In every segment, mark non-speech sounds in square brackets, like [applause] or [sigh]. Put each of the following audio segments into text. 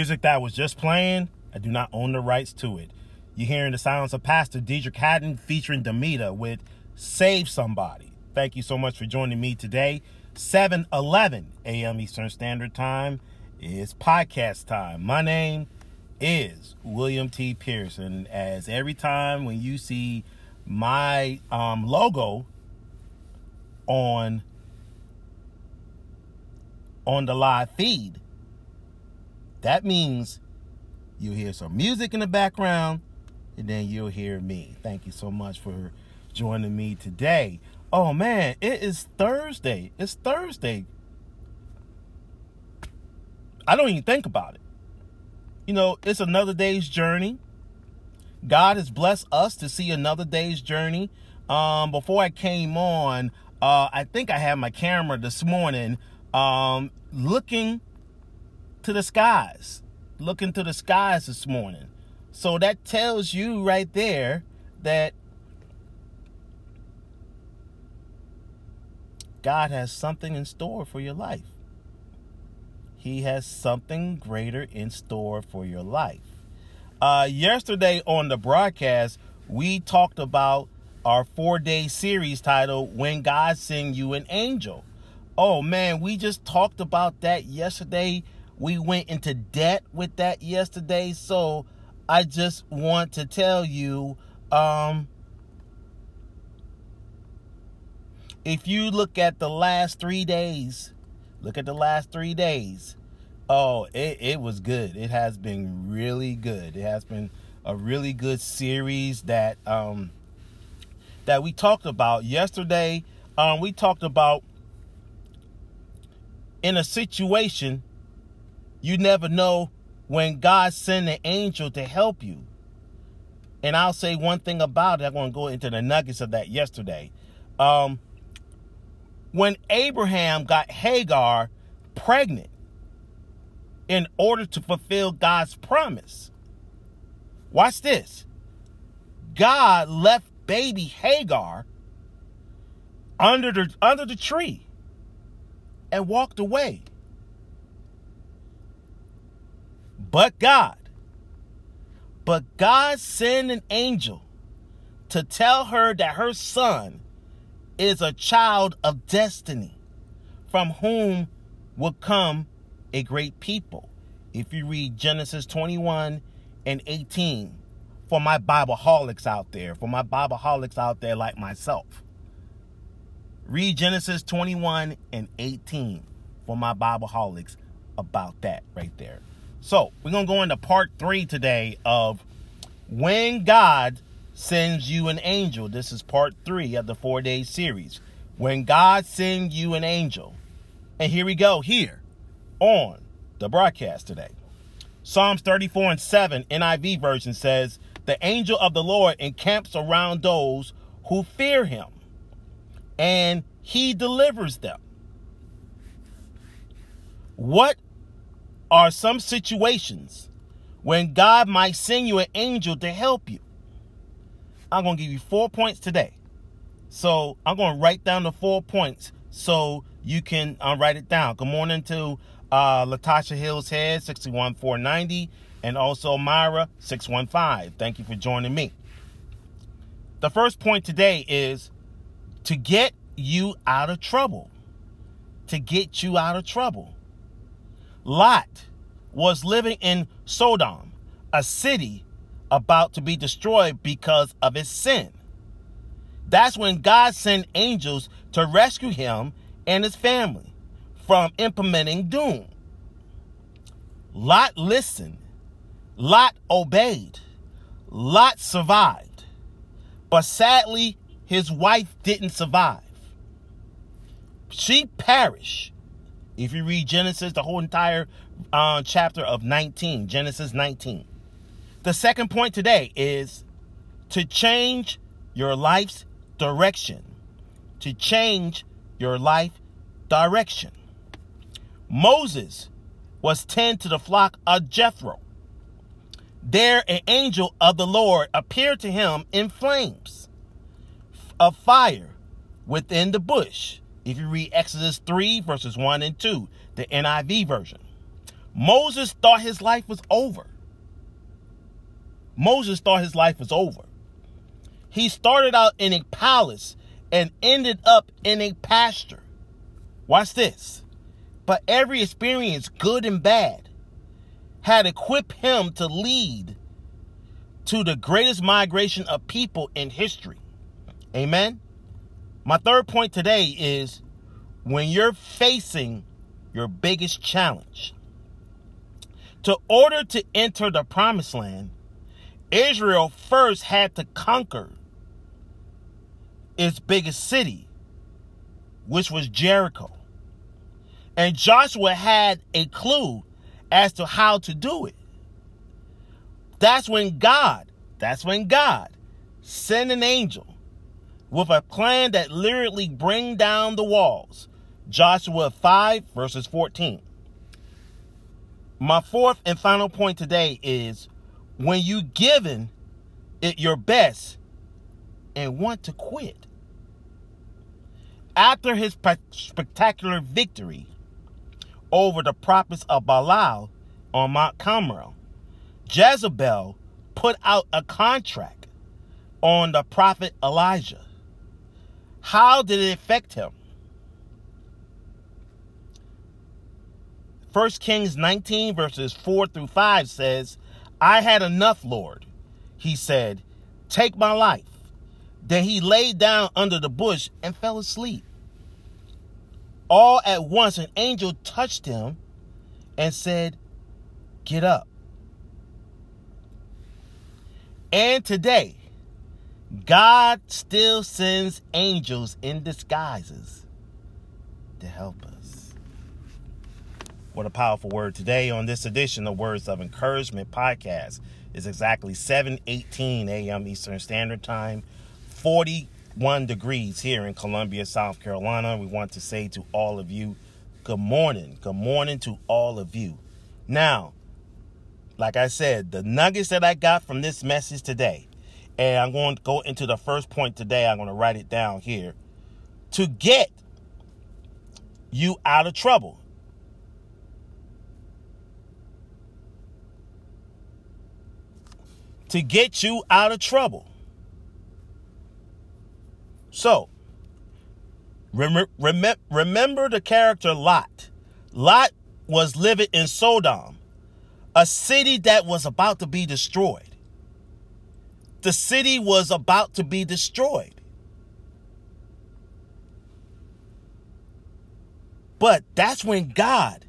music that was just playing, I do not own the rights to it. You're hearing the sounds of Pastor Deitrick Haddon featuring Demita with Save Somebody. Thank you so much for joining me today. 7 11 a.m. Eastern Standard Time is podcast time. My name is William T. Pearson. As every time when you see my um, logo on on the live feed, that means you'll hear some music in the background and then you'll hear me. Thank you so much for joining me today. Oh man, it is Thursday. It's Thursday. I don't even think about it. You know, it's another day's journey. God has blessed us to see another day's journey. Um, before I came on, uh, I think I had my camera this morning um, looking to the skies, looking to the skies this morning. So that tells you right there that God has something in store for your life. He has something greater in store for your life. Uh, yesterday on the broadcast, we talked about our four day series titled When God Send You an Angel. Oh man, we just talked about that yesterday we went into debt with that yesterday. So I just want to tell you um, if you look at the last three days, look at the last three days. Oh, it, it was good. It has been really good. It has been a really good series that um, that we talked about yesterday. Um, we talked about in a situation you never know when God send an angel to help you. And I'll say one thing about it. I'm going to go into the nuggets of that yesterday. Um, when Abraham got Hagar pregnant in order to fulfill God's promise, watch this. God left baby Hagar under the under the tree and walked away. But God. But God sent an angel to tell her that her son is a child of destiny from whom will come a great people. If you read Genesis 21 and 18, for my Bibleaholics out there, for my Bibleaholics out there like myself, read Genesis 21 and 18 for my Bibleaholics about that right there. So we're gonna go into part three today of when God sends you an angel. This is part three of the four day series. When God sends you an angel. And here we go here on the broadcast today. Psalms 34 and 7 NIV version says, The angel of the Lord encamps around those who fear him, and he delivers them. What are some situations when God might send you an angel to help you. I'm going to give you four points today. So I'm going to write down the four points so you can uh, write it down. Good morning to uh, Latasha Hills Head, 61490, and also Myra, 615. Thank you for joining me. The first point today is to get you out of trouble. To get you out of trouble. Lot was living in Sodom, a city about to be destroyed because of his sin. That's when God sent angels to rescue him and his family from implementing doom. Lot listened. Lot obeyed. Lot survived. But sadly, his wife didn't survive. She perished if you read Genesis, the whole entire uh, chapter of 19, Genesis 19. The second point today is to change your life's direction. To change your life direction. Moses was tend to the flock of Jethro. there an angel of the Lord appeared to him in flames of fire within the bush. If you read Exodus 3, verses 1 and 2, the NIV version, Moses thought his life was over. Moses thought his life was over. He started out in a palace and ended up in a pasture. Watch this. But every experience, good and bad, had equipped him to lead to the greatest migration of people in history. Amen. My third point today is when you're facing your biggest challenge. To order to enter the promised land, Israel first had to conquer its biggest city, which was Jericho. And Joshua had a clue as to how to do it. That's when God, that's when God sent an angel with a plan that literally bring down the walls. Joshua 5 verses 14. My fourth and final point today is when you given it your best and want to quit. After his spectacular victory over the prophets of Baal on Mount Carmel, Jezebel put out a contract on the prophet Elijah. How did it affect him? 1 Kings 19, verses 4 through 5 says, I had enough, Lord. He said, Take my life. Then he laid down under the bush and fell asleep. All at once, an angel touched him and said, Get up. And today, God still sends angels in disguises to help us. What a powerful word today on this edition of Words of Encouragement podcast is exactly 7:18 a.m. Eastern Standard Time, 41 degrees here in Columbia, South Carolina. We want to say to all of you, good morning. Good morning to all of you. Now, like I said, the nuggets that I got from this message today and I'm going to go into the first point today. I'm going to write it down here. To get you out of trouble. To get you out of trouble. So, remember, remember the character Lot. Lot was living in Sodom, a city that was about to be destroyed the city was about to be destroyed. But that's when God,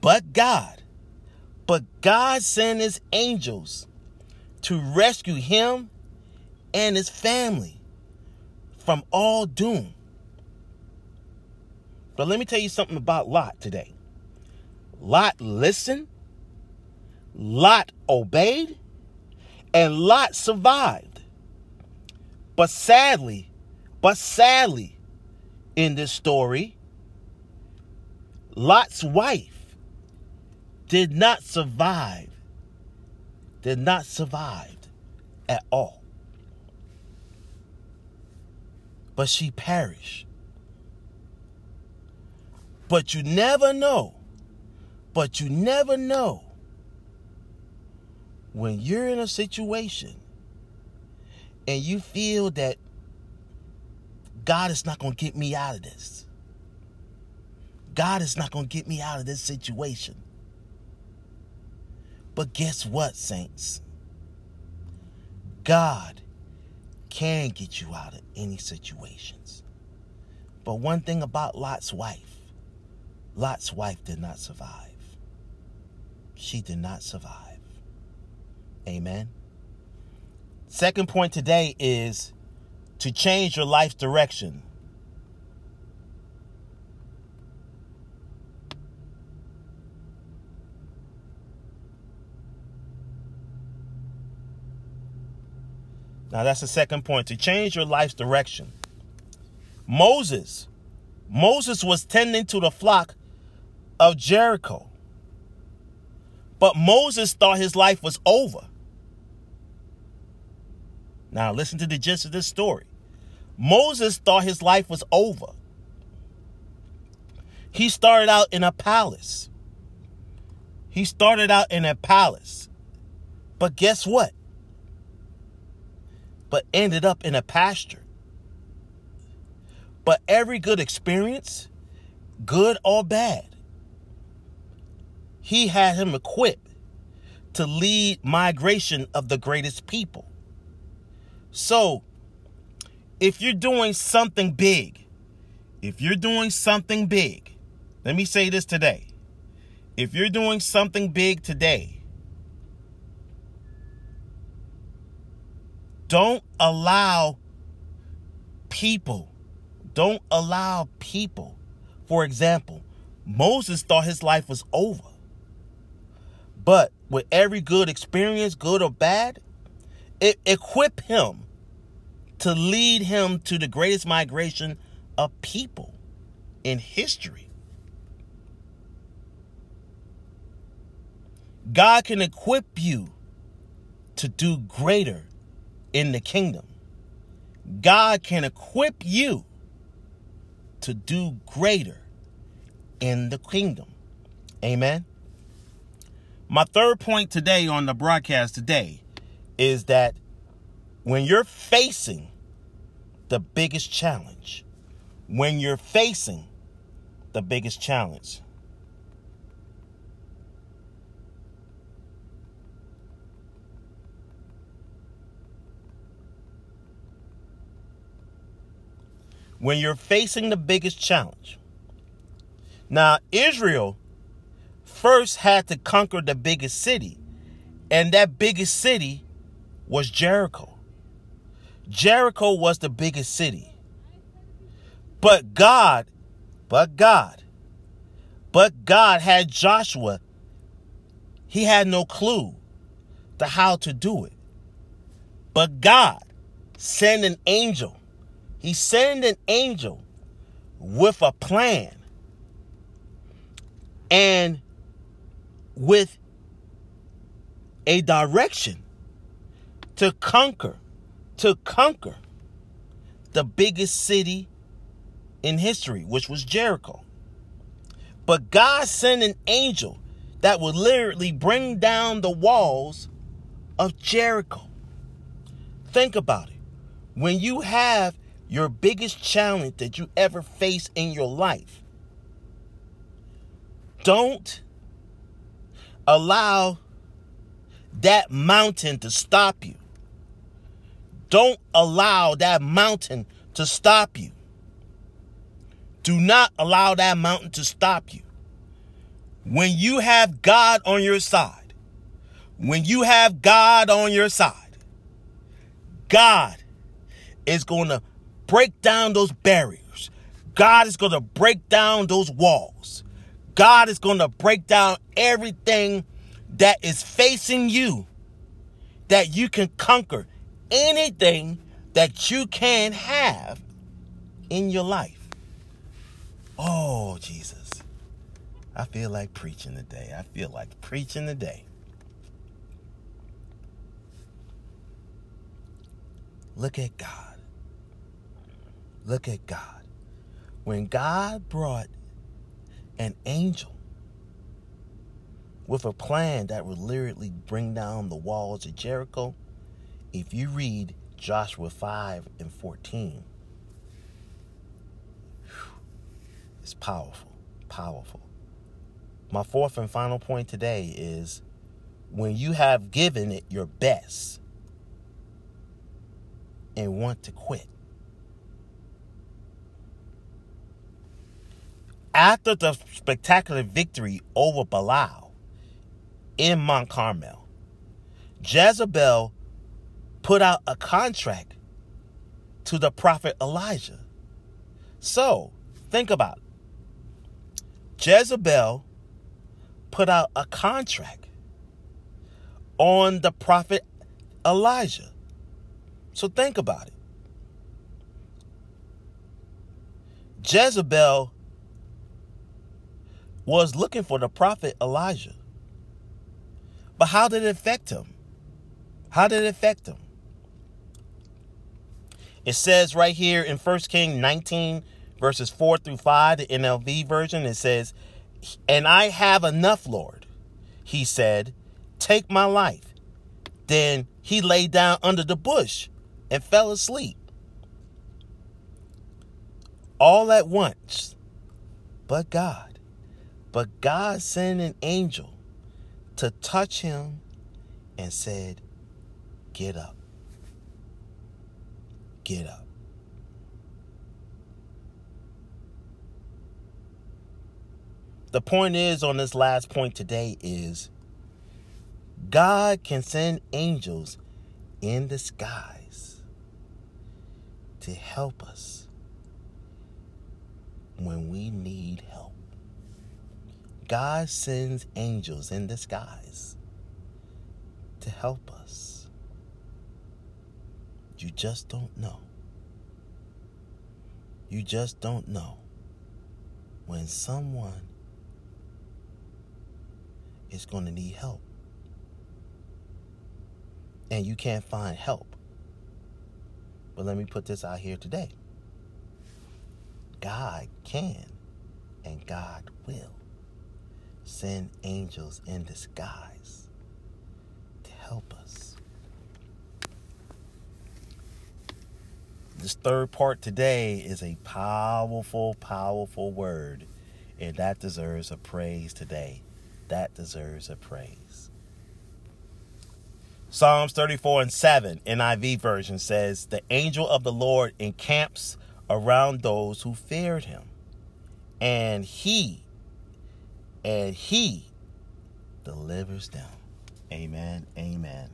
but God, but God sent his angels to rescue him and his family from all doom. But let me tell you something about Lot today. Lot listened, Lot obeyed, and Lot survived. But sadly, but sadly, in this story, Lot's wife did not survive, did not survive at all. But she perished. But you never know, but you never know when you're in a situation and you feel that God is not going to get me out of this, God is not going to get me out of this situation. But guess what, saints? God can get you out of any situations. But one thing about Lot's wife Lot's wife did not survive. She did not survive. Amen. Second point today is to change your life's direction. Now, that's the second point to change your life's direction. Moses, Moses was tending to the flock of Jericho. But Moses thought his life was over. Now, listen to the gist of this story. Moses thought his life was over. He started out in a palace. He started out in a palace. But guess what? But ended up in a pasture. But every good experience, good or bad, he had him equipped to lead migration of the greatest people. So, if you're doing something big, if you're doing something big, let me say this today. If you're doing something big today, don't allow people, don't allow people. For example, Moses thought his life was over. But with every good experience, good or bad, equip him to lead him to the greatest migration of people in history. God can equip you to do greater in the kingdom. God can equip you to do greater in the kingdom. Amen. My third point today on the broadcast today is that when you're facing the biggest challenge, when you're facing the biggest challenge, when you're facing the biggest challenge. Now, Israel first had to conquer the biggest city, and that biggest city was Jericho. Jericho was the biggest city. But God, but God, but God had Joshua. He had no clue to how to do it. But God sent an angel. He sent an angel with a plan. And with a direction to conquer, to conquer the biggest city in history, which was Jericho. But God sent an angel that would literally bring down the walls of Jericho. Think about it. When you have your biggest challenge that you ever face in your life, don't allow that mountain to stop you. Don't allow that mountain to stop you. Do not allow that mountain to stop you. When you have God on your side, when you have God on your side, God is going to break down those barriers. God is going to break down those walls. God is going to break down everything that is facing you that you can conquer anything that you can have in your life. Oh, Jesus. I feel like preaching today. I feel like preaching today. Look at God. Look at God. When God brought an angel with a plan that would literally bring down the walls of Jericho. If you read Joshua 5 and 14, it's powerful, powerful. My fourth and final point today is when you have given it your best and want to quit, After the spectacular victory over Belial in Mount Carmel, Jezebel put out a contract to the prophet Elijah. So, think about it. Jezebel put out a contract on the prophet Elijah. So, think about it. Jezebel was looking for the prophet Elijah. But how did it affect him? How did it affect him? It says right here in 1 King 19, verses 4 through 5, the NLV version, it says, And I have enough, Lord. He said, Take my life. Then he lay down under the bush and fell asleep. All at once, but God. But God sent an angel to touch him and said, Get up. Get up. The point is on this last point today is God can send angels in disguise to help us when we need help. God sends angels in disguise to help us. You just don't know. You just don't know when someone is going to need help and you can't find help. But let me put this out here today God can and God will send angels in disguise to help us. This third part today is a powerful, powerful word, and that deserves a praise today. That deserves a praise. Psalms 34 and 7, NIV version says, The angel of the Lord encamps around those who feared him. And he, and he delivers them. Amen. Amen.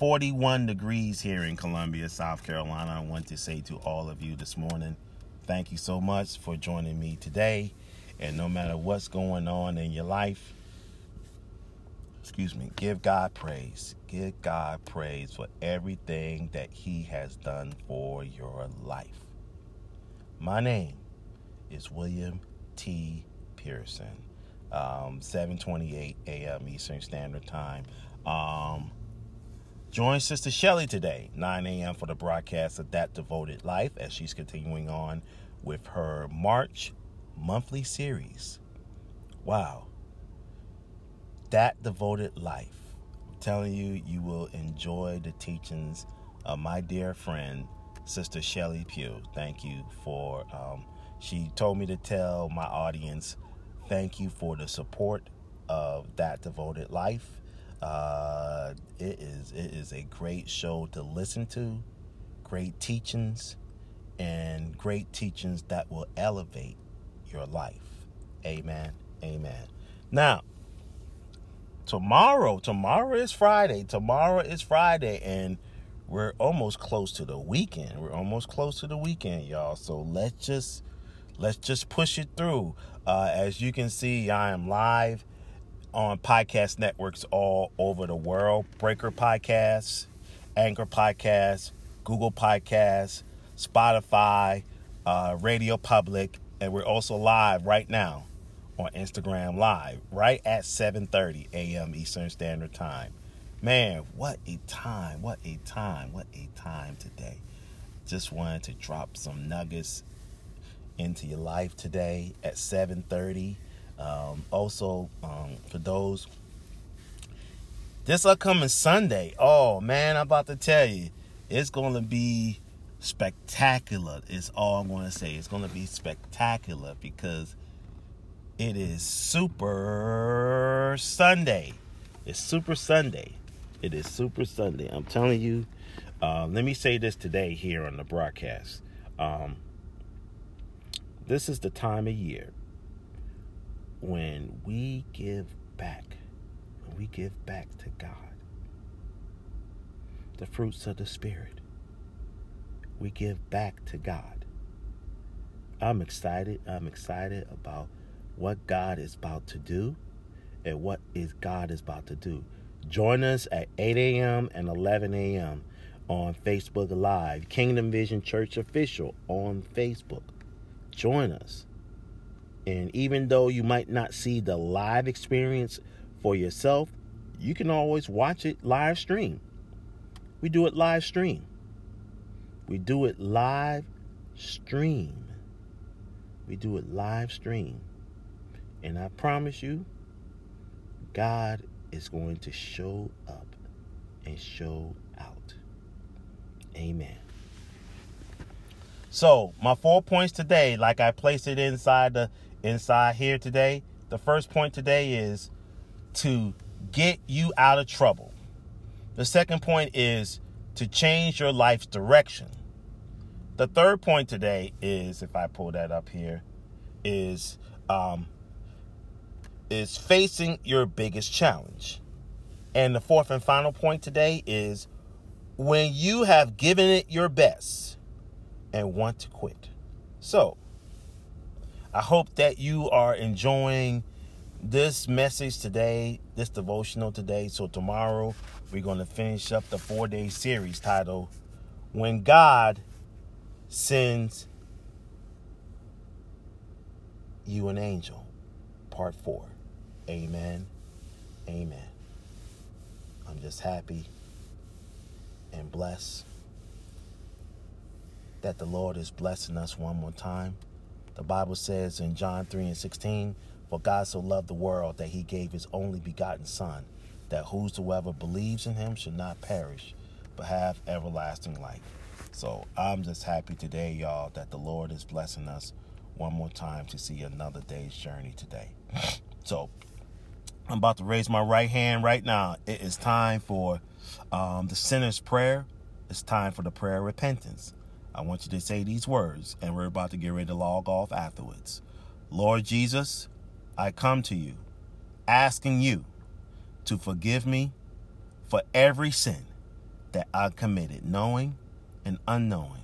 41 degrees here in Columbia, South Carolina. I want to say to all of you this morning, thank you so much for joining me today. And no matter what's going on in your life, excuse me, give God praise. Give God praise for everything that He has done for your life. My name is William T. Pearson. Um, 7:28 a.m. Eastern Standard Time. Um, join Sister Shelly today, 9 a.m. for the broadcast of That Devoted Life, as she's continuing on with her March monthly series. Wow, that devoted life. I'm telling you, you will enjoy the teachings of my dear friend, Sister Shelly Pugh. Thank you for, um, she told me to tell my audience, thank you for the support of that devoted life. Uh, it is it is a great show to listen to, great teachings, and great teachings that will elevate your life. Amen. Amen. Now, tomorrow, tomorrow is Friday. Tomorrow is Friday, and we're almost close to the weekend. We're almost close to the weekend, y'all. So let's just let's just push it through. Uh, as you can see, I am live on podcast networks all over the world. Breaker Podcasts, Anchor Podcasts, Google Podcasts, Spotify, uh, Radio Public, and we're also live right now on Instagram Live right at 7:30 a.m. Eastern Standard Time. Man, what a time! What a time! What a time today. Just wanted to drop some nuggets into your life today at 7:30. Um, also, um, for those this upcoming Sunday, oh man, I'm about to tell you, it's going to be spectacular. Is all I'm going to say. It's going to be spectacular because it is Super Sunday. It's Super Sunday. It is Super Sunday. I'm telling you. Uh, let me say this today here on the broadcast. Um, this is the time of year when we give back, when we give back to God the fruits of the Spirit. We give back to God. I'm excited. I'm excited about what God is about to do and what is God is about to do. Join us at 8 a.m. and 11 a.m. on Facebook Live, Kingdom Vision Church Official on Facebook. Join us. And even though you might not see the live experience for yourself, you can always watch it live stream. We do it live stream. We do it live stream. We do it live stream. And I promise you, God is going to show up and show out. Amen. So, my four points today, like I placed it inside the inside here today. The first point today is to get you out of trouble. The second point is to change your life's direction. The third point today is, if I pull that up here, is um, is facing your biggest challenge. And the fourth and final point today is when you have given it your best and want to quit. So, I hope that you are enjoying this message today, this devotional today. So, tomorrow we're going to finish up the four day series titled When God Sends You an Angel, Part 4. Amen. Amen. I'm just happy and blessed that the Lord is blessing us one more time. The Bible says in John 3 and 16, For God so loved the world that he gave his only begotten Son, that whosoever believes in him should not perish, but have everlasting life. So I'm just happy today, y'all, that the Lord is blessing us one more time to see another day's journey today. [laughs] So I'm about to raise my right hand right now. It is time for um, the sinner's prayer. It's time for the prayer of repentance. I want you to say these words, and we're about to get ready to log off afterwards. Lord Jesus, I come to you asking you to forgive me for every sin that I committed, knowing and unknowing.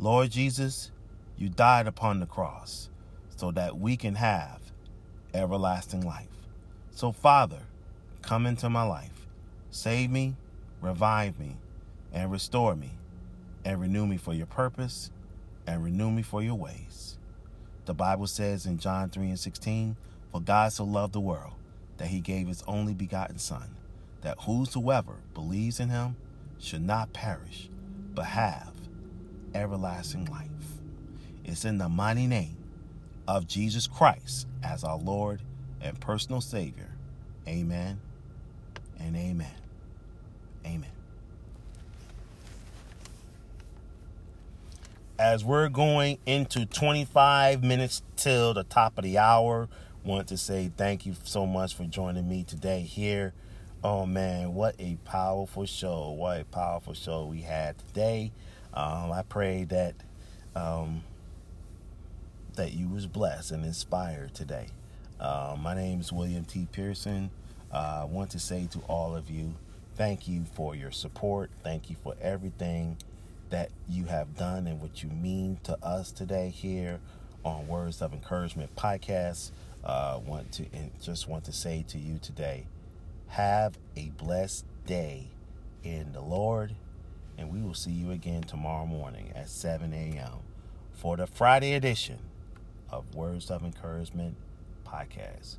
Lord Jesus, you died upon the cross so that we can have everlasting life. So, Father, come into my life. Save me, revive me, and restore me, and renew me for your purpose, and renew me for your ways. The Bible says in John 3 and 16, For God so loved the world that he gave his only begotten Son, that whosoever believes in him should not perish, but have everlasting life. It's in the mighty name of Jesus Christ as our Lord and personal Savior. Amen and amen. Amen. As we're going into 25 minutes till the top of the hour, want to say thank you so much for joining me today here. Oh man, what a powerful show! What a powerful show we had today. Um, I pray that um, that you was blessed and inspired today. Uh, my name is William T. Pearson. Uh, I want to say to all of you, thank you for your support. Thank you for everything that you have done and what you mean to us today here on Words of Encouragement podcast. Uh, want to just want to say to you today, have a blessed day in the Lord, and we will see you again tomorrow morning at 7 a.m. for the Friday edition of Words of Encouragement podcast.